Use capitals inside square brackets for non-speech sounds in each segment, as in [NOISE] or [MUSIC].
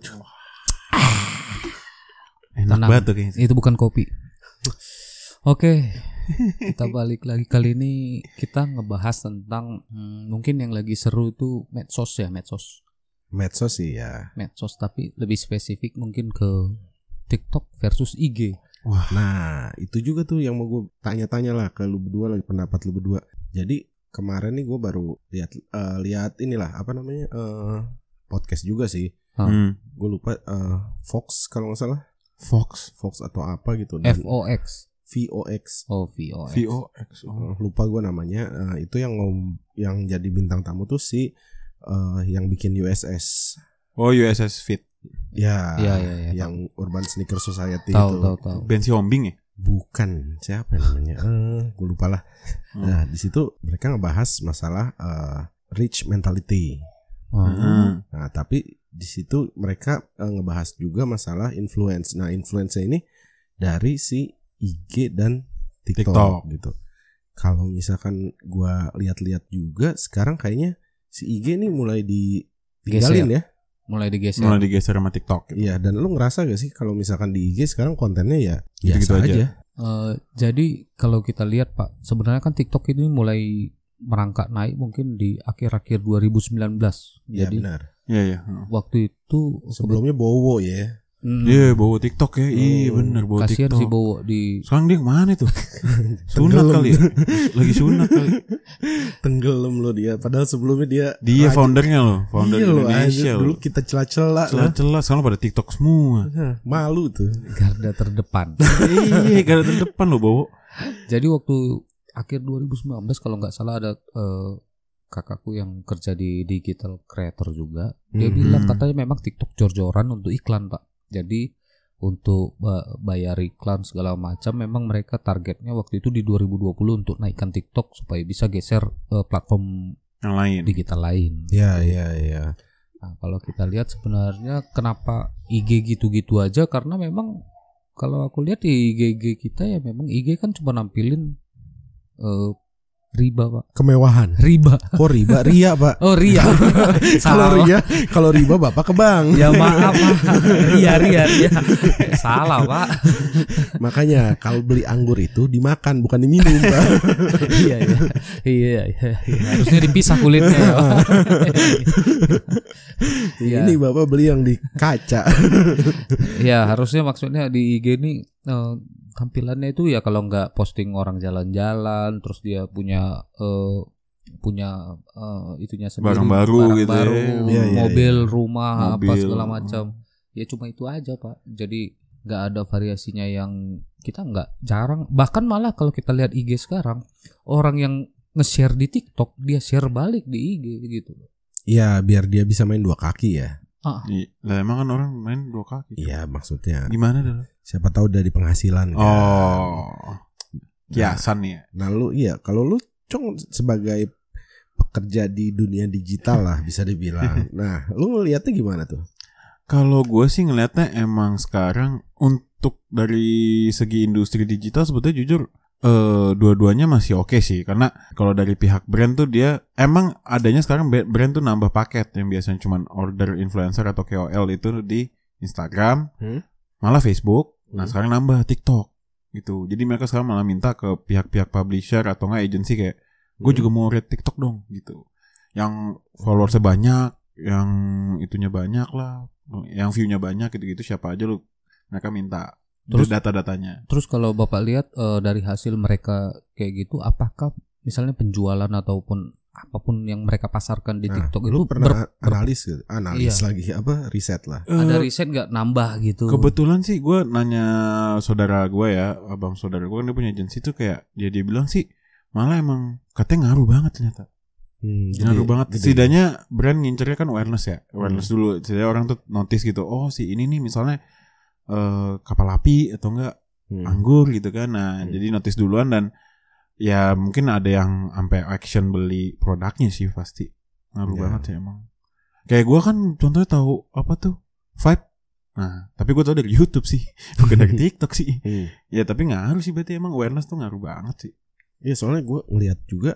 [SIGHS] Enak Tenang. banget tuh kayaknya. Itu bukan kopi. Oke, kita balik lagi kali ini kita ngebahas tentang hmm, mungkin yang lagi seru itu medsos ya medsos, Medsos sih ya. medsos tapi lebih spesifik mungkin ke TikTok versus IG. Nah, itu juga tuh yang mau gue tanya-tanya lah ke lu berdua lagi pendapat lu berdua. Jadi kemarin nih gue baru lihat eh, lihat inilah apa namanya eh, podcast juga sih. Hmm. Gue lupa eh, Fox kalau nggak salah. Fox. Fox atau apa gitu. Dan FOX. VOX. Oh, VOX. VOX. Oh. Eh, lupa gue namanya. Eh, itu yang ngom- yang jadi bintang tamu tuh si eh, yang bikin USS. Oh USS Fit. Ya, Iya, iya, iya. yang Urban Sneaker Society Tahu, itu. tahu, tahu. Ben Siombing ya? Bukan siapa namanya? Eh, gue lupa lah. Hmm. Nah, di situ mereka ngebahas masalah eh, rich mentality. Oh. Hmm. Nah, tapi di situ mereka eh, ngebahas juga masalah influence. Nah, influence ini dari si IG dan TikTok, TikTok. gitu. Kalau misalkan gua lihat-lihat juga sekarang kayaknya si IG ini mulai ditinggalin ya. Mulai digeser. Mulai digeser sama TikTok. gitu. Iya, dan lu ngerasa gak sih kalau misalkan di IG sekarang kontennya ya Gitu-gitu biasa aja. aja. Eh, jadi kalau kita lihat Pak, sebenarnya kan TikTok ini mulai merangkak naik mungkin di akhir-akhir 2019. Iya, Jadi benar. Iya iya. Hmm. waktu itu Sebelumnya Bowo ya. Hmm, Iya bawa TikTok ya. Iya Oh, bener bawa kasihan TikTok. sih Bowo di Sekarang dia ke mana tuh? [LAUGHS] sunat Tenggelam. kali ya? Lagi sunat kali. [LAUGHS] Tenggelam loh dia. Padahal sebelumnya dia Dia raja- foundernya loh. Founder iya Indonesia dulu kita celah-celah lah. Celah-celah sekarang pada TikTok semua. Malu tuh. garda terdepan. iya, gara terdepan loh bawa. Jadi waktu akhir 2019 kalau nggak salah ada eh, kakakku yang kerja di digital creator juga. Dia Hmm. bilang katanya memang TikTok jor-joran untuk iklan, Pak. Jadi untuk ba- bayar iklan segala macam memang mereka targetnya waktu itu di 2020 untuk naikkan TikTok supaya bisa geser eh, platform Yang lain. digital lain. Iya, iya, iya. Nah, kalau kita lihat sebenarnya kenapa IG gitu-gitu aja karena memang kalau aku lihat di IG kita ya memang IG kan cuma nampilin eh, riba pak Kemewahan. riba Kok riba? Ria, Pak. oh ria [LAUGHS] Kalau salah ria, kalau riba Bapak ke bank. ya [LAUGHS] maaf pak ria ria ria salah pak Makanya kalau beli anggur itu dimakan bukan diminum, Pak. iya [LAUGHS] iya iya iya iya. harusnya dipisah kulitnya ya. Iya. Ini Bapak beli yang di kaca. Ya harusnya maksudnya di IG ini eh, tampilannya itu ya kalau nggak posting orang jalan-jalan, terus dia punya eh, punya eh, itunya sendiri Barang baru gitu ya. baru, Iya, iya, mobil, rumah, apa Mobil. segala macam. Ya cuma itu aja pak. Jadi nggak ada variasinya yang kita nggak jarang. Bahkan malah kalau kita lihat IG sekarang orang yang nge-share di TikTok dia share balik di IG gitu. Iya, biar dia bisa main dua kaki ya. Ah, Iya. Lah emang kan orang main dua kaki. Iya, maksudnya Gimana dah? siapa tahu dari penghasilan. kan. Oh. Kiasan nih ya. Nah, lu iya, kalau lu cong sebagai pekerja di dunia digital lah [LAUGHS] bisa dibilang. Nah, lu ngelihatnya gimana tuh? Kalau gue sih ngelihatnya emang sekarang untuk dari segi industri digital sebetulnya jujur eh dua-duanya masih oke sih karena kalau dari pihak brand tuh dia emang adanya sekarang brand tuh nambah paket yang biasanya cuman order influencer atau KOL itu di Instagram Hmm. malah Facebook nah Hmm. sekarang nambah TikTok gitu jadi mereka sekarang malah minta ke pihak-pihak publisher atau enggak agency kayak gue Hmm. juga mau read TikTok dong gitu yang followersnya banyak yang itunya banyak lah yang viewnya banyak gitu-gitu siapa aja lu mereka minta Terus- data-datanya Terus kalau Bapak lihat eh, dari hasil mereka kayak gitu, apakah misalnya penjualan ataupun apa pun yang mereka pasarkan di Nah, TikTok itu pernah ber- ber- analis gitu? Analis Iya. lagi apa? Riset lah. ada Eh, riset nggak nambah gitu? kebetulan sih gue nanya saudara gue ya abang saudara gue kan dia punya agensi tuh kayak dia dia bilang sih malah emang katanya ngaruh banget ternyata Hmm, ngaruh banget gede. setidaknya brand ngincernya kan awareness ya awareness Hmm. dulu setidaknya orang tuh notice gitu oh si ini nih misalnya eh kapal api atau enggak Hmm. anggur gitu kan. Nah, Hmm. jadi notice duluan dan ya mungkin ada yang sampai action beli produknya sih pasti. Ngaruh Ya. banget ya emang. Kayak gua kan contohnya tahu apa tuh? Vibe. Nah, tapi gue tau dari YouTube sih, [LAUGHS] bukan dari [LAUGHS] TikTok sih. Hmm. Ya tapi ngaruh sih berarti emang awareness tuh ngaruh banget sih. Iya soalnya gue ngeliat juga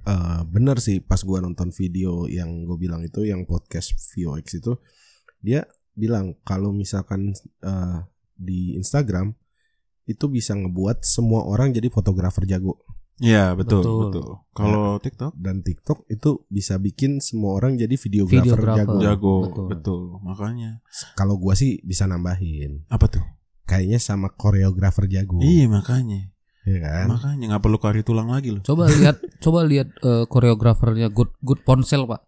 eh bener sih pas gue nonton video yang gue bilang itu yang podcast VOX itu dia bilang kalau misalkan eh, di Instagram itu bisa ngebuat semua orang jadi fotografer jago Iya betul Betul. betul. Kalau TikTok dan TikTok itu bisa bikin semua orang jadi videografer Videografer. jago. jago betul. betul. Makanya Kalau gua sih bisa nambahin. apa tuh? Kayaknya sama koreografer jago. Iya makanya. Iya kan? Makanya nggak perlu kari tulang lagi loh. Coba lihat coba lihat eh, koreografernya good good ponsel pak.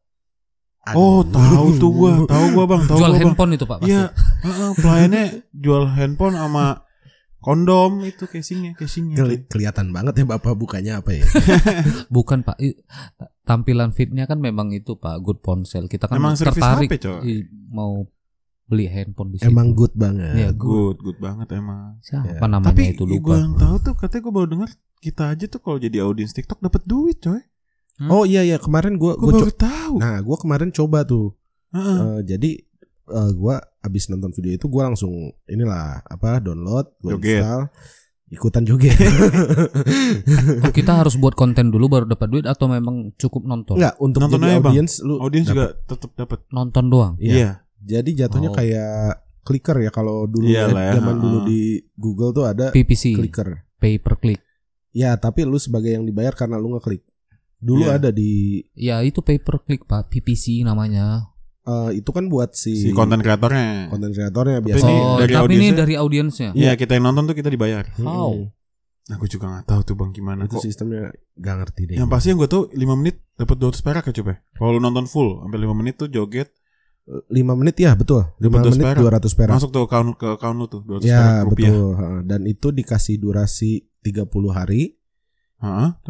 Oh tahu tuh gua, [LAUGHS] tahu gua bang, tahu Jual gua bang. handphone itu pak pasti. Iya, heeh, pelayannya jual handphone sama kondom itu casingnya, casingnya. Keli- kelihatan banget ya bapak bukanya apa ya? [LAUGHS] Bukan pak, tampilan fitnya kan memang itu pak good ponsel. Kita kan Emang tertarik HP, coy. i- mau beli handphone di situ. Emang good banget. Iya, good. Good, good banget emang. Siapa Ya. namanya Tapi itu gue lupa. yang tahu tuh katanya gue baru dengar kita aja tuh kalau jadi audiens TikTok dapat duit, coy. Oh iya iya kemarin gua Gue gua baru tahu. Nah, gua kemarin coba tuh. Heeh. Eh, jadi eh, gua abis nonton video itu gua langsung inilah apa download, gua Joget. install, ikutan joget. [LAUGHS] Oh, kita harus buat konten dulu baru dapat duit atau memang cukup nonton? Enggak, untuk Nonton jadi aja, Bang. audiens lu audiens dapet. juga tetap dapat. Nonton doang. Iya. Iya. Jadi jatuhnya Oh. kayak clicker ya kalau dulu Iya ya, lah ya, zaman dulu ha-ha. di Google tuh ada PPC, clicker. pay per click. Ya, tapi lu sebagai yang dibayar karena lu ngeklik. Dulu Iya. ada di Ya itu pay per click pak, PPC namanya. eh, itu kan buat si, Si konten kreatornya. konten kreatornya ini oh, dari tapi ini dari audiensnya. Iya, kita yang nonton tuh kita dibayar. How? Nah, gue juga nggak tahu tuh bang gimana Itu kok. sistemnya gak ngerti deh. Yang pasti yang gue tahu 5 menit dapat 200 perak ya coba. Kalau lu nonton full sampai 5 menit tuh joget 5 menit ya betul. 5 200 menit perak. 200 perak. masuk tuh account ke account lu tuh 200 perak Ya rupiah. betul. Ha, Dan itu dikasih durasi 30 hari.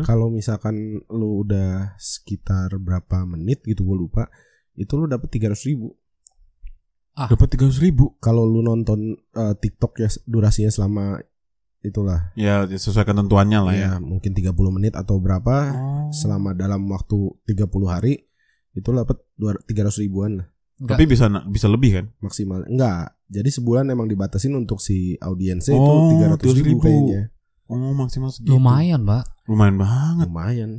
Kalau misalkan lu udah sekitar berapa menit gitu gue lupa, itu lu dapat 300 ribu. dapat 300 ribu. Kalau lu nonton eh, TikTok ya durasinya selama itulah Ya sesuai ketentuannya lah ya. ya mungkin 30 menit atau berapa Oh. selama dalam waktu 30 hari itu lu dapat 300 ribuan lah Enggak. Tapi bisa bisa lebih kan? maksimal. Enggak. Jadi sebulan emang dibatasin untuk si audiensnya Oh, itu 300 ribu 300.000. kayaknya. Oh, maksimal segitu. lumayan pak. Lumayan banget. Lumayan.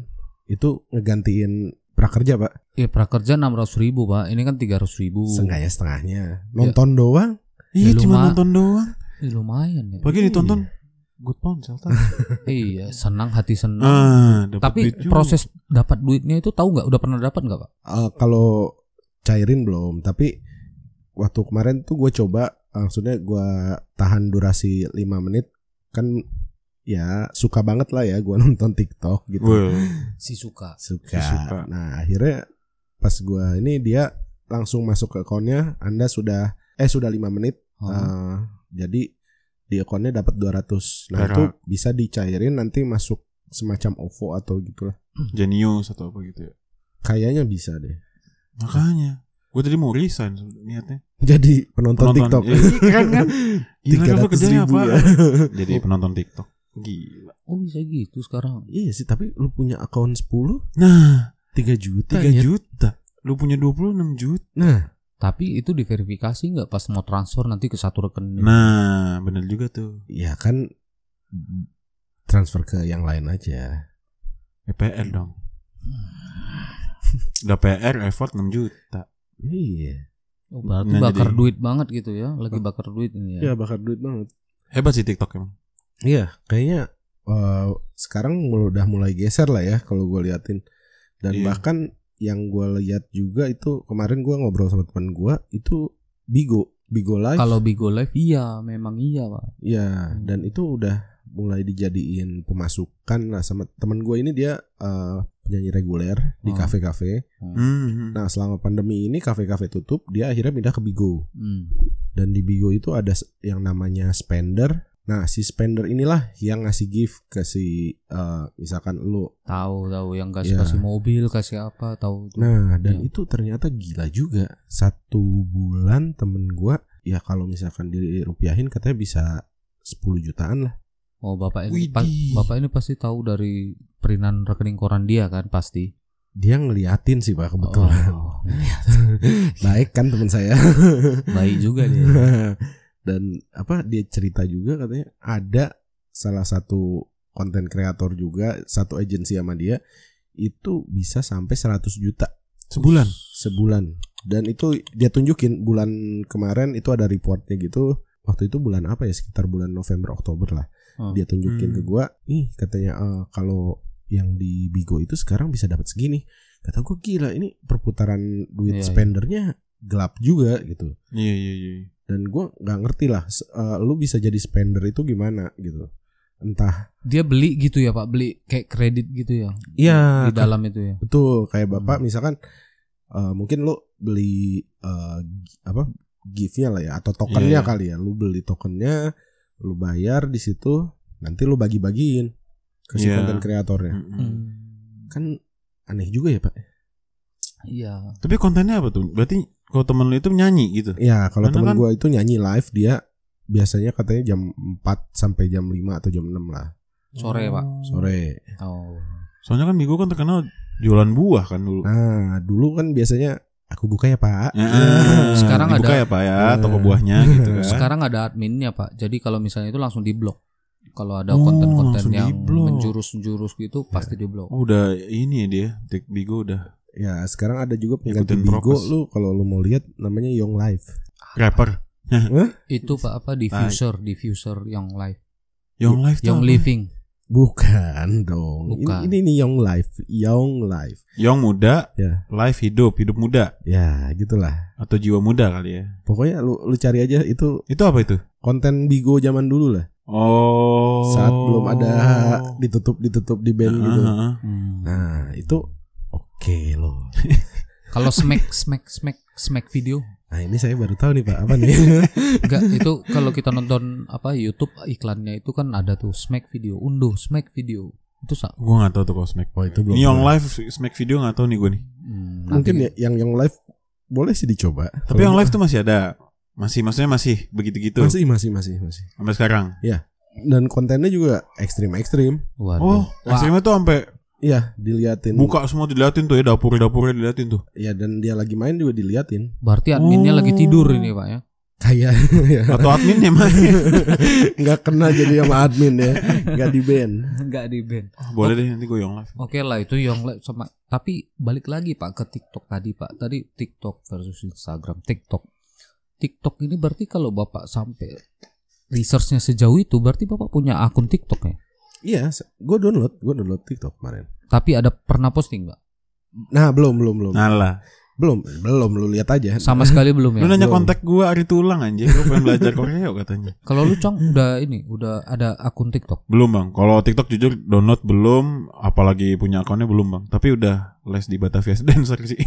Itu ngegantiin prakerja, Pak. Ya prakerja enam ratus ribu pak. Ini kan tiga ratus ribu. Setengahnya setengahnya. Nonton doang. Iya, Ya, cuma nonton doang. Eh, lumayan ya. Pagi ditonton good ponsel tau. [LAUGHS] iya senang hati senang. Ah, dapat Tapi duit juga. proses dapat duitnya itu tahu nggak? Udah pernah dapat nggak pak? Eh, kalau cairin belum, tapi waktu kemarin tuh gue coba eh, maksudnya gue tahan durasi 5 menit kan ya suka banget lah ya gue [LAUGHS] nonton TikTok gitu. Wah, Si suka. Suka. Si suka. Nah, akhirnya pas gue ini dia langsung masuk ke akunnya, Anda sudah eh sudah 5 menit. Oh. eh, jadi di akunnya dapat 200. Nah, Perak. itu bisa dicairin nanti masuk semacam OVO atau gitulah. Genius atau apa gitu ya. Kayaknya bisa deh. Makanya gue tadi mau resign sebenarnya, niatnya. Jadi penonton, TikTok. Iya, keren kan? Gila kan lu 300 kerjanya ribu apa? ya. Jadi penonton TikTok. Gila. Oh bisa gitu sekarang. Iya sih, tapi lu punya akun 10 Nah, 3 juta 3 ya. juta. Lu punya 26 juta. Nah, Tapi itu diverifikasi nggak pas mau transfer nanti ke satu rekening? Nah, bener juga tuh. ya kan transfer ke yang lain aja. PPR dong. Udah PR effort 6 juta. Iya. Oh, berarti Nah, bakar jadi- duit banget gitu ya. Lagi bakar duit ini Ya ya. bakar duit banget. Hebat sih TikTok emang. Iya, kayaknya eh, sekarang udah mulai geser lah ya kalau gue liatin. Dan Iya. bahkan yang gue lihat juga itu kemarin gue ngobrol sama teman gue itu Bigo, Bigo Live. Kalau Bigo Live iya memang iya pak. Ya, dan itu udah mulai dijadiin pemasukan lah sama teman gue ini dia eh, penyanyi reguler di Oh. kafe-kafe. Hmm. Nah, selama pandemi ini kafe-kafe tutup, dia akhirnya pindah ke Bigo. Hmm. Dan di Bigo itu ada yang namanya spender. Nah, si spender inilah yang ngasih gift ke si eh, misalkan lu. Tahu tahu yang kasih Iya. kasih mobil kasih apa tahu. Nah, dan Iya. itu ternyata gila juga. Satu bulan temen gua ya kalau misalkan dirupiahin katanya bisa 10 jutaan lah. Oh bapak ini pa- bapak ini pasti tahu dari perinan rekening koran dia kan pasti. Dia ngeliatin sih Pak kebetulan. Oh, [LAUGHS] Baik kan teman saya. baik juga dia. [LAUGHS] dan apa dia cerita juga katanya ada salah satu konten kreator juga satu agensi sama dia itu bisa sampai 100 juta Sebulan. sebulan Dan itu dia tunjukin bulan kemarin itu ada reportnya gitu. Waktu itu bulan apa ya? Sekitar bulan November Oktober lah. Hmm. Dia tunjukin Hmm. ke gua, ih katanya eh, kalau yang di Bigo itu sekarang bisa dapat segini. Kata gua gila ini perputaran duit Iya, iya. spendernya gelap juga gitu. Iya iya iya. Dan gua nggak ngerti lah, eh, lu bisa jadi spender itu gimana gitu. Entah Dia beli gitu ya Pak, beli kayak kredit gitu ya. Iya, Di dalam itu ya. Betul, kayak Hmm. Bapak misalkan eh, mungkin lo beli eh, gi- apa gift-nya lah ya atau tokennya Iya, iya. kali ya. Lu beli tokennya, lu bayar di situ, nanti lu bagi-bagiin ke si Iya. konten kreatornya. Mm-mm. Hmm. Kan aneh juga ya, Pak. Iya. Tapi kontennya apa tuh? Berarti kalau temen lu itu nyanyi gitu. Iya, kalau temen kan- gua itu nyanyi live dia biasanya katanya jam 4 sampai jam 5 atau jam 6 lah Sore, Pak. sore. Oh. Soalnya kan Bigo kan terkenal jualan buah kan dulu. Nah, dulu kan biasanya aku buka ya, Pak. Ya, [LAUGHS] Sekarang dibuka ada- ya pak ya toko buahnya [LAUGHS] gitu kan. Sekarang ada adminnya Pak. Jadi kalau misalnya itu langsung diblok. Kalau ada Oh, konten-konten langsung yang diblok. menjurus-menjurus gitu pasti diblok. Oh, udah ini ya dia, Bigo udah Ya, sekarang ada juga pengganti Ikutin Bigo prokes. lu kalau lu mau lihat namanya Young Life. rapper. [LAUGHS] Itu Pak apa diffuser, diffuser yang live, Young Life tuh yang apa? living. Bukan dong. Bukan. Ini, ini nih Young Life, Young Life. Young muda, Ya. life hidup, hidup muda Ya, gitulah. atau jiwa muda kali ya. Pokoknya lu lu cari aja itu Itu apa itu? konten Bigo zaman dulu lah. Oh. Saat belum ada ditutup ditutup di band gitu. Heeh. Hmm. Nah, itu oke loh. [LAUGHS] Kalau smack smack smack smack video Nah, ini saya baru tahu nih, Pak. Apa nih? [LAUGHS] enggak itu kalau kita nonton apa YouTube iklannya itu kan ada tuh smack video, unduh smack video. Itu sa Gua nggak tahu tuh kalau Smack. Oh, itu belum Ini pernah. Life Smack video nggak tahu nih gue nih. Hmm, Mungkin nanti- ya yang Young Life boleh sih dicoba. Tapi Young Life tuh masih ada. Masih maksudnya masih begitu-gitu masih masih masih masih. sampai sekarang. Dan kontennya juga ekstrim-ekstrim. Waduh. Oh, ekstrimnya tuh sampai Iya, diliatin. buka semua diliatin tuh ya dapur-dapurnya diliatin tuh. Iya, dan dia lagi main juga diliatin. berarti adminnya Oh. lagi tidur ini Pak ya. Kayak [LAUGHS] Atau adminnya mah. [LAUGHS] nggak kena jadi sama admin ya, nggak di band. Enggak di band. Boleh deh nanti gue Young Life. Oke lah itu yang le- sama tapi balik lagi Pak ke TikTok tadi Pak. Tadi TikTok versus Instagram. TikTok. TikTok ini berarti kalau Bapak sampai researchnya sejauh itu berarti Bapak punya akun TikTok ya? Iya, gue download, gue download TikTok kemarin. Tapi ada pernah posting nggak? Nah, belum, belum, belum, Nalah. belum, belum. Lu lihat aja. Sama [LAUGHS] sekali belum ya. Lu nanya belum. kontak gue hari tulang anjir. Gue pengen belajar Korea katanya. [LAUGHS] Kalau lu Cong udah ini udah ada akun TikTok. Belum bang. Kalau TikTok jujur download belum. Apalagi punya akunnya belum bang. Tapi udah les di Batavia Dancer [LAUGHS] sih.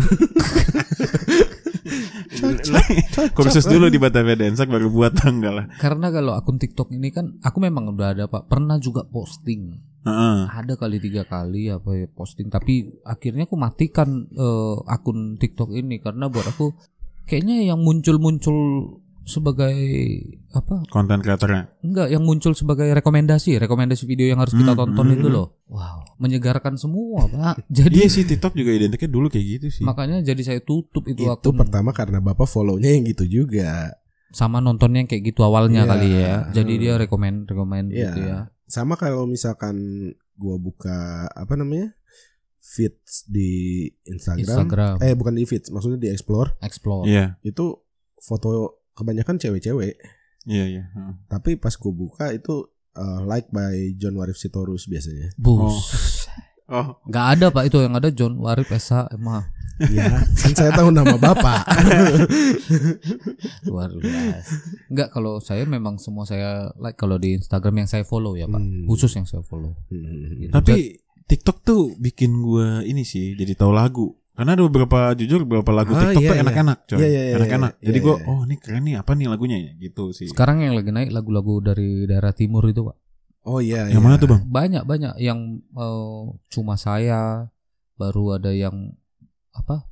Kursus [LAUGHS] dulu di Batavia Dancer baru buat tanggal lah. Karena kalau akun TikTok ini kan aku memang udah ada Pak. Pernah juga posting. Heeh. Ada kali tiga kali apa ya posting. Tapi akhirnya aku matikan eh, akun TikTok ini karena buat aku kayaknya yang muncul-muncul sebagai apa Konten kreatornya. enggak yang muncul sebagai rekomendasi rekomendasi video yang harus kita Hmm, tonton hmm, itu hmm. loh wow menyegarkan semua pak [LAUGHS] jadi Iya sih TikTok juga identiknya dulu kayak gitu sih. makanya jadi saya tutup itu, Itu akun pertama karena bapak follownya yang gitu juga. sama nontonnya yang kayak gitu awalnya Iya. kali ya jadi dia rekomend rekomend Iya. gitu ya Sama kalau misalkan gua buka apa namanya feeds di Instagram, Instagram eh bukan di feeds, maksudnya di explore explore Iya. itu foto kebanyakan cewek-cewek. Iya iya. Heeh. Tapi pas gua buka itu uh, like by John Warif Sitorus biasanya. bus Oh. nggak ada pak itu yang ada John Warip Esa emang Ya, kan saya tahu nama bapak. [LAUGHS] luar biasa nggak kalau saya memang semua saya like kalau di Instagram yang saya follow ya pak Hmm. khusus yang saya follow Hmm. Gitu. Tapi TikTok tuh bikin gua ini sih jadi tahu lagu. Karena ada beberapa jujur beberapa lagu Ah, TikTok iya, tuh iya. enak-enak, coy. Iya, iya, iya, enak-enak. iya, Jadi iya, gua iya. oh ini keren nih apa nih lagunya ya gitu sih. sekarang yang lagi naik lagu-lagu dari daerah timur itu pak Oh iya. Yang iya. mana tuh, Bang? banyak banyak yang eh, cuma saya baru ada yang apa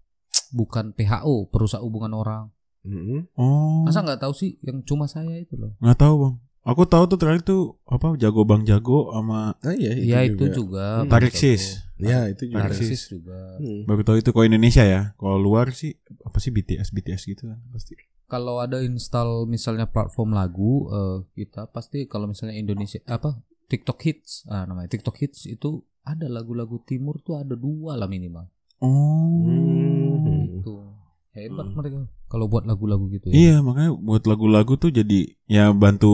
bukan PHO perusahaan hubungan orang Mm-mm. Oh. masa nggak tahu sih yang cuma saya itu loh Nggak tahu bang. Aku tahu tuh terakhir tuh apa jago bang jago sama Ah iya itu ya juga. itu juga Hmm. Tarik Sis. Ya itu juga. Tarik Tarik Sis juga Hmm. baru tahu itu kalau Indonesia ya. Kalau luar sih apa sih BTS BTS gitu kan pasti. kalau ada install misalnya platform lagu eh, kita pasti kalau misalnya Indonesia apa TikTok hits ah namanya TikTok hits itu ada lagu-lagu timur tuh ada dua lah minimal Oh. Hmm. Hebat Hmm. mereka kalau buat lagu-lagu gitu ya. Iya, makanya buat lagu-lagu tuh jadi ya bantu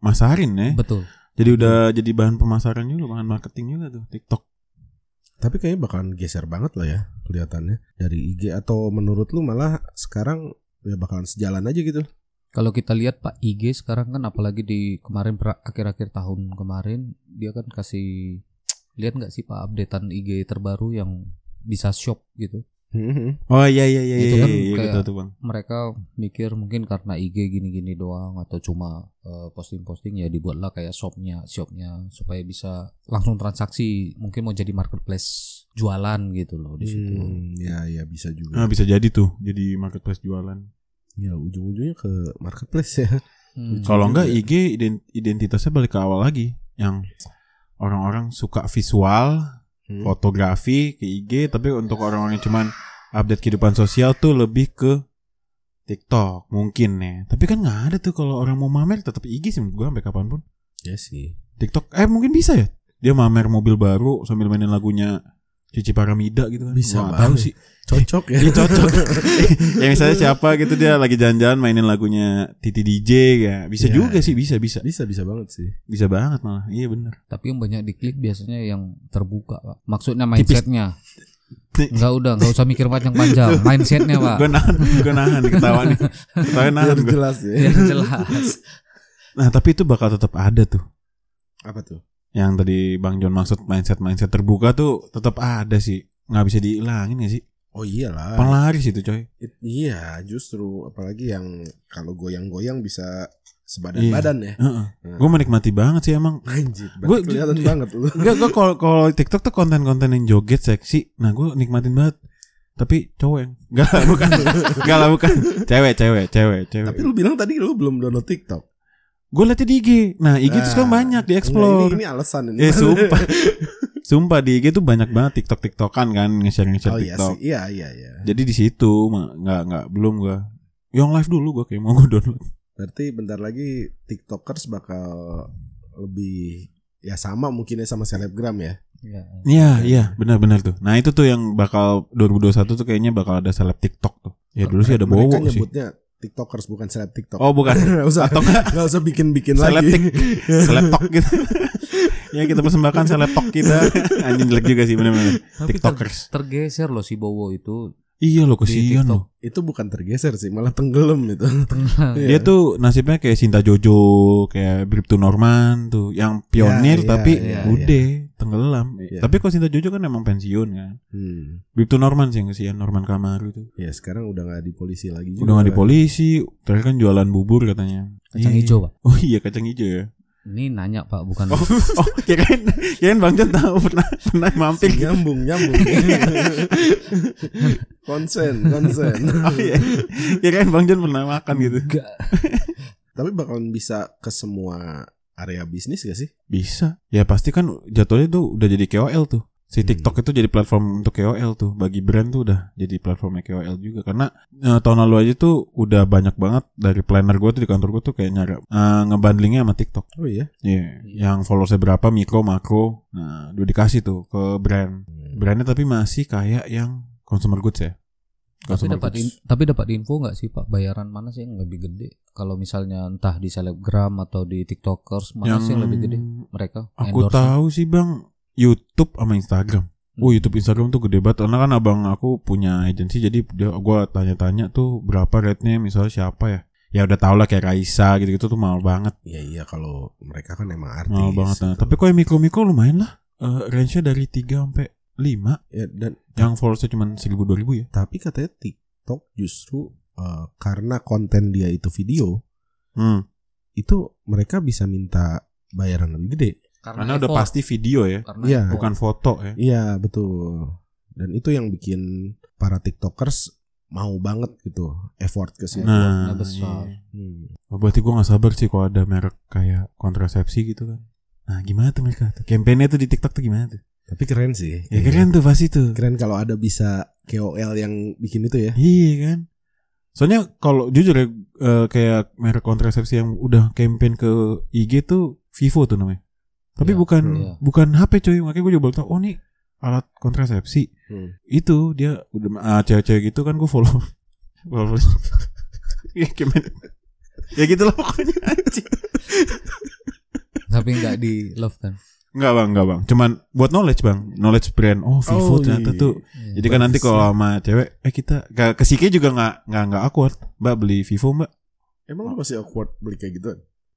masarin ya. Betul. Jadi udah jadi bahan pemasaran juga, bahan marketing juga tuh TikTok. Tapi kayaknya bakalan geser banget lah ya kelihatannya dari IG atau menurut lu malah sekarang ya bakalan sejalan aja gitu. Kalau kita lihat Pak IG sekarang kan apalagi di kemarin pra- akhir-akhir tahun kemarin dia kan kasih lihat nggak sih Pak updatean IG terbaru yang bisa shop gitu. Oh iya iya iya Itu iya, kan iya, kayak- betul tuh, Bang. Mereka mikir mungkin karena IG gini-gini doang atau cuma eh, posting-posting ya dibuatlah kayak shopnya, shopnya supaya bisa langsung transaksi. Mungkin mau jadi marketplace jualan gitu loh di situ. Hmm, ya ya bisa juga. Nah, bisa jadi tuh jadi marketplace jualan. Ya ujung-ujungnya ke marketplace ya. Hmm. Kalau enggak. IG ident- identitasnya balik ke awal lagi yang orang-orang suka visual, Hmm. fotografi ke IG tapi untuk orang-orang yang cuman update kehidupan sosial tuh lebih ke TikTok mungkin ya. Tapi kan nggak ada tuh kalau orang mau mamer tetap IG sih menurut gua sampai kapan pun. Ya sih. TikTok eh mungkin bisa ya. Dia mamer mobil baru sambil mainin lagunya Cici Paramida gitu kan. Bisa nggak tahu sih. Cocok ya. [LAUGHS] Iya cocok. [LAUGHS] ya misalnya siapa gitu dia lagi jalan-jalan mainin lagunya Titi DJ ya. Bisa Iya, juga sih, bisa bisa. bisa bisa banget sih. Bisa banget malah. Iya bener Tapi yang banyak diklik biasanya yang terbuka, Pak. Maksudnya mindsetnya. Enggak udah, enggak usah mikir panjang-panjang. [LAUGHS] Mindsetnya, Pak. Gue nahan, gue nahan ketawa nih. Ketawa nahan gue. jelas ya. Biar jelas. Nah tapi itu bakal tetap ada tuh. Apa tuh? Yang tadi Bang John maksud mindset mindset terbuka tuh tetap ada sih. Nggak bisa dihilangin gak sih? Oh iyalah. Pelaris itu coy. It- iya, justru apalagi yang kalau goyang-goyang bisa Iya. sebadan-badan ya. Heeh. Hmm. Gue menikmati banget sih emang. Anjir, berarti kelihatan banget lu. Enggak, gue kalau kalau TikTok tuh konten-konten yang joget seksi. Nah, gue nikmatin banget. Tapi cowok yang Enggak lah, bukan. [LAUGHS] Enggak lah, bukan. Cewek, cewek, cewek, cewek. Tapi lu bilang tadi lu belum download TikTok. Gue liatnya di IG. Nah, IG tuh sekarang Ah, banyak di explore. Ini, ini alasan ini. Eh, sumpah. [LAUGHS] Sumpah di IG tuh banyak banget TikTok-TikTokan kan nge-share nge-share oh iya TikTok. sih. Iya, iya, iya. Jadi di situ nggak nggak belum gua. Yang live dulu gua kayak mau gua download. Berarti bentar lagi TikTokers bakal lebih ya sama mungkinnya sama selebgram ya. Iya. Iya, iya, benar-benar tuh. Nah, itu tuh yang bakal 2021 tuh kayaknya bakal ada seleb TikTok tuh. Ya dulu sih ada Mereka Bowo sih. nyebutnya TikTokers bukan seleb TikTok. Oh, bukan. [LAUGHS] Nggak usah, Atau nggak usah bikin-bikin seleb lagi. tik- [LAUGHS] seleb tok gitu. [LAUGHS] ya kita persembahkan seleb tok kita. Anjing jelek juga sih benar-benar. Tapi ter- TikTokers. tergeser loh si Bowo itu. Iya loh kesian TikTok. loh. Itu bukan tergeser sih, malah tenggelam itu. Tengah. Iya. Dia tuh nasibnya kayak Sinta Jojo, kayak Bripto Norman tuh, yang pionir iya, tapi iya, udah tenggelam. Iya. Tapi kalau Sinta Jojo kan emang pensiun kan. Hmm. Bripto Norman sih yang kesian Norman Kamaru tuh. Ya sekarang udah nggak di polisi lagi juga. Udah gak di polisi, terakhir kan jualan bubur katanya. Kacang Iya. hijau, Pak. [LAUGHS] Oh iya kacang hijau ya. Ini nanya, Pak, bukan Oh, oh kirain, kirain Bang Jon tahu pernah pernah mampir. nyambung nyambung. [LAUGHS] konsen konsen. Oh iya. Kirain Bang Jon pernah makan gitu. Enggak. Tapi bakalan bisa ke semua area bisnis gak sih? Bisa. Ya pasti kan jatuhnya tuh udah jadi KOL tuh. Si Hmm. TikTok itu jadi platform untuk KOL tuh. Bagi brand tuh udah jadi platformnya KOL juga. Karena eh, tahun lalu aja tuh udah banyak banget dari planner gue tuh di kantor gue tuh kayak nyari eh, ngebundlingnya sama TikTok. Oh iya. Iya, yang followersnya berapa mikro makro. Nah, udah dikasih tuh ke brand. Brandnya tapi masih kayak yang consumer goods ya. Tapi dapat in- tapi dapat info nggak sih Pak bayaran mana sih yang lebih gede? Kalau misalnya entah di selebgram atau di tiktokers mana sih yang lebih gede mereka? Aku tahu sih bang YouTube sama Instagram. Oh. YouTube Instagram tuh gede banget Karena kan abang aku punya agensi Jadi dia, gua tanya-tanya tuh Berapa rate-nya misalnya siapa ya Ya udah tau lah kayak Raisa gitu-gitu tuh mahal banget Iya iya kalau mereka kan emang artis. Mahal banget nah. gitu. Tapi kalau yang mikro-mikro lumayan lah Eh, Range-nya dari 3 sampai 5 ya dan Yang followersnya cuma 1000-2000 ya tapi katanya TikTok justru eh, karena konten dia itu video hmm. itu mereka bisa minta bayaran lebih gede. Karena udah effort. pasti video ya Karena Iya. effort. Bukan foto ya Iya betul. Dan itu yang bikin para tiktokers mau banget gitu effort ke situ. Nah Effortnya besar. iya. Hmm. Oh, berarti gue gak sabar sih kalau ada merek kayak kontrasepsi gitu kan. Nah gimana tuh mereka tuh? Campaignnya tuh di TikTok tuh gimana tuh? Tapi keren sih. Ya keren tuh pasti tuh. Keren kalau ada bisa KOL yang bikin itu ya. Iya kan. Soalnya kalau jujur ya eh, kayak merek kontrasepsi yang udah campaign ke IG tuh Vivo tuh namanya. Tapi Iya, bukan iya. bukan HP coy. Makanya gue juga baru tahu oh nih alat kontrasepsi. Hmm. Itu dia udah ah, cewek-cewek gitu kan gue follow [LAUGHS] Walaupun [LAUGHS] ya gimana? Ya gitu lah pokoknya anjing. Tapi nggak di love kan. Enggak bang, enggak bang. Cuman buat knowledge bang, knowledge brand. Oh Vivo Oh, ternyata iya. tuh. Jadi kan nanti kalau sama cewek, eh kita ke, ke Sike juga nggak nggak nggak awkward. Mbak beli Vivo mbak. Emang lu masih awkward beli kayak gitu?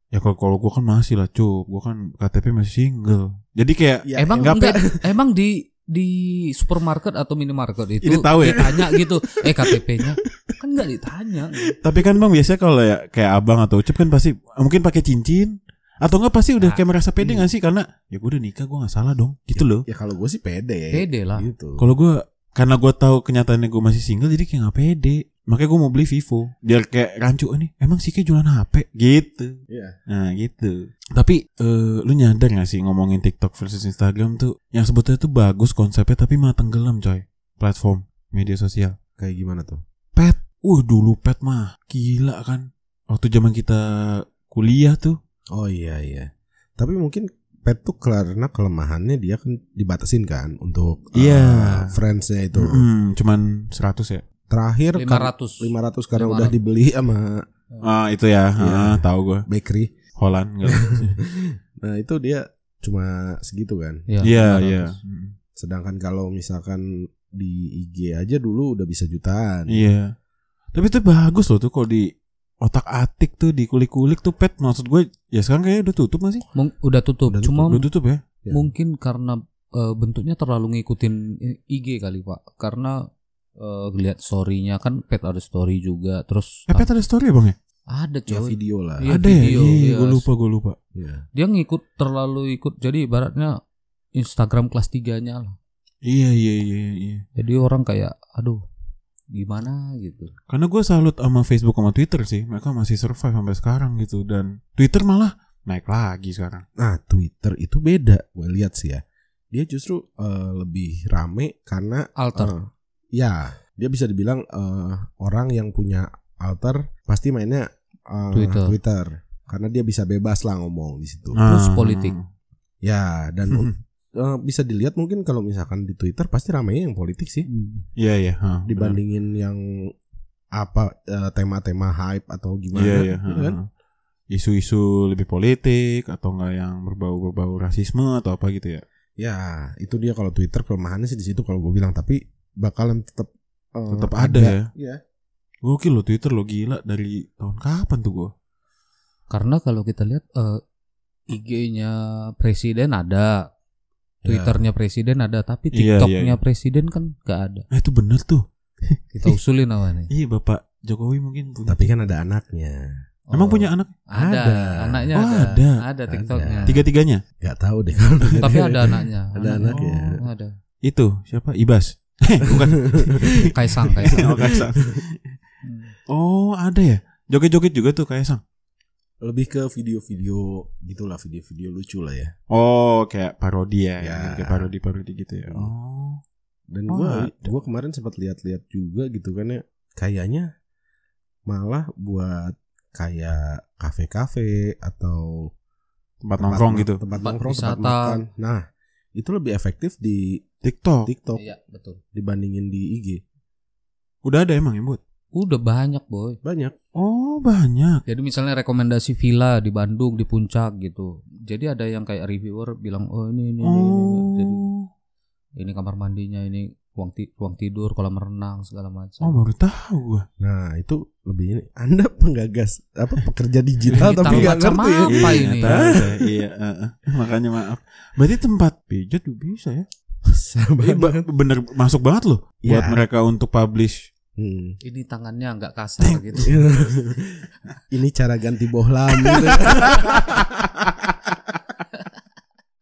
Ya kalau kalau gue kan masih lah cup, gue kan KTP masih single. Jadi kayak Ya, emang nggak enggak, emang di di supermarket atau minimarket itu Ini tahu ya? ditanya gitu eh KTP-nya kan nggak ditanya Tapi kan bang biasanya kalau ya kayak abang atau ucup kan pasti mungkin pakai cincin atau enggak pasti udah Nah, kayak merasa pede iya. nggak sih karena ya gue udah nikah gue nggak salah dong gitu loh. Ya kalau gue sih pede. pede lah Gitu. Kalau gue karena gue tahu kenyataannya gue masih single jadi kayak nggak pede. Makanya gue mau beli Vivo biar kayak rancu nih emang sih kayak jualan HP gitu. Iya. Nah gitu. Tapi eh, lu nyadar gak sih ngomongin TikTok versus Instagram tuh yang sebetulnya tuh bagus konsepnya tapi malah tenggelam coy platform media sosial. Kayak gimana tuh? Pet, uh dulu pet mah gila kan. Waktu zaman kita kuliah tuh. Oh iya iya. Tapi mungkin pet tuh karena kelemahannya dia kan dibatasin kan untuk Iya. uh, friendsnya itu. Mm, cuman 100 ya. Terakhir kan 500 500 karena 500. udah dibeli sama Ah itu ya, Iya. ah, tahu gue. bakery. Holland enggak. [LAUGHS] Nah itu dia cuma segitu kan. Iya, Iya 500. iya. Sedangkan kalau misalkan di IG aja dulu udah bisa jutaan. Iya. Tapi itu bagus loh tuh kalau di otak atik tuh di kulik-kulik tuh pet. Maksud gue ya sekarang kayaknya udah tutup masih Mung- udah tutup. Udah cuma udah tutup ya? Ya. mungkin karena eh, bentuknya terlalu ngikutin IG kali pak. Karena eh, lihat storynya kan pet ada story juga terus eh pet ada story ya bang ya? Ada Ya coy. video lah. Iya, ada ya? video, iya, iya. gue lupa gue lupa. Iya. dia ngikut terlalu ikut jadi ibaratnya Instagram kelas 3 nya lah. Iya iya iya iya. Jadi orang kayak aduh gimana gitu karena gue salut sama Facebook sama Twitter sih mereka masih survive sampai sekarang gitu dan Twitter malah naik lagi sekarang Nah Twitter itu beda. Gue lihat sih ya. Dia justru eh, lebih rame karena alter eh, ya dia bisa dibilang eh, orang yang punya alter pasti mainnya eh, Twitter. Twitter. Karena dia bisa bebas lah ngomong di situ. Terus Ah. politik. Ya dan [LAUGHS] eh, bisa dilihat mungkin kalau misalkan di Twitter pasti ramenya yang politik sih Hmm. iya iya ha, benar. dibandingin yang apa eh, tema-tema hype atau gimana iya iya gitu ha, kan? ha. isu-isu lebih politik atau enggak yang berbau-berbau rasisme atau apa gitu ya Ya itu dia kalau Twitter kelemahannya sih di situ kalau gue bilang tapi bakalan tetap eh, Tetap ada ya? Iya. Gokil lo Twitter lo gila dari tahun kapan tuh gue karena kalau kita lihat eh, IG-nya presiden ada Twitternya presiden ada tapi Iya, iya, TikToknya iya. presiden kan gak ada. Eh itu bener tuh. [LAUGHS] Kita usulin awalnya Iya bapak Jokowi mungkin punya Tapi kan ada anaknya. Emang Oh, punya anak? Ada, Ada. anaknya Oh, ada. ada. ada TikToknya. Tiga-tiganya? Gak tahu deh kalau [LAUGHS] tapi ada [LAUGHS] anaknya. Ada anaknya. Oh, ada. Itu siapa? Ibas. Bukan. Kaisang Kaisang. Oh Kaisang. Oh ada ya? Joget-joget juga tuh Kaisang Lebih ke video-video gitulah video-video lucu lah ya. Oh kayak parodi ya, Ya. Kayak parodi-parodi gitu ya Oh Dan Oh, gua ada. gua kemarin sempat lihat-lihat juga gitu kan ya. Kayaknya malah buat kayak kafe-kafe atau Tempat nongkrong gitu Tempat Tempat nongkrong, tempat wisata. makan. Nah, itu lebih efektif di TikTok TikTok iya betul dibandingin di IG. Udah ada emang yang buat udah banyak boy Banyak. Oh banyak jadi misalnya rekomendasi villa di Bandung di puncak gitu jadi ada yang kayak reviewer bilang oh ini ini ini, ini, ini. jadi Oh ini kamar mandinya ini ruang ti- ruang tidur kolam renang segala macam Oh baru tahu gua Nah, itu lebih ini Anda penggagas apa pekerja digital Ini tapi nggak ngerti ya. apa ini? tahu saya. Iya eh, eh. Makanya maaf Berarti tempat pijat juga bisa ya Bisa Eh, banget. ba- Bener masuk banget loh Buat Ya. mereka untuk publish Hmm. ini tangannya nggak kasar gitu [LAUGHS] ini cara ganti bohlam gitu. [LAUGHS]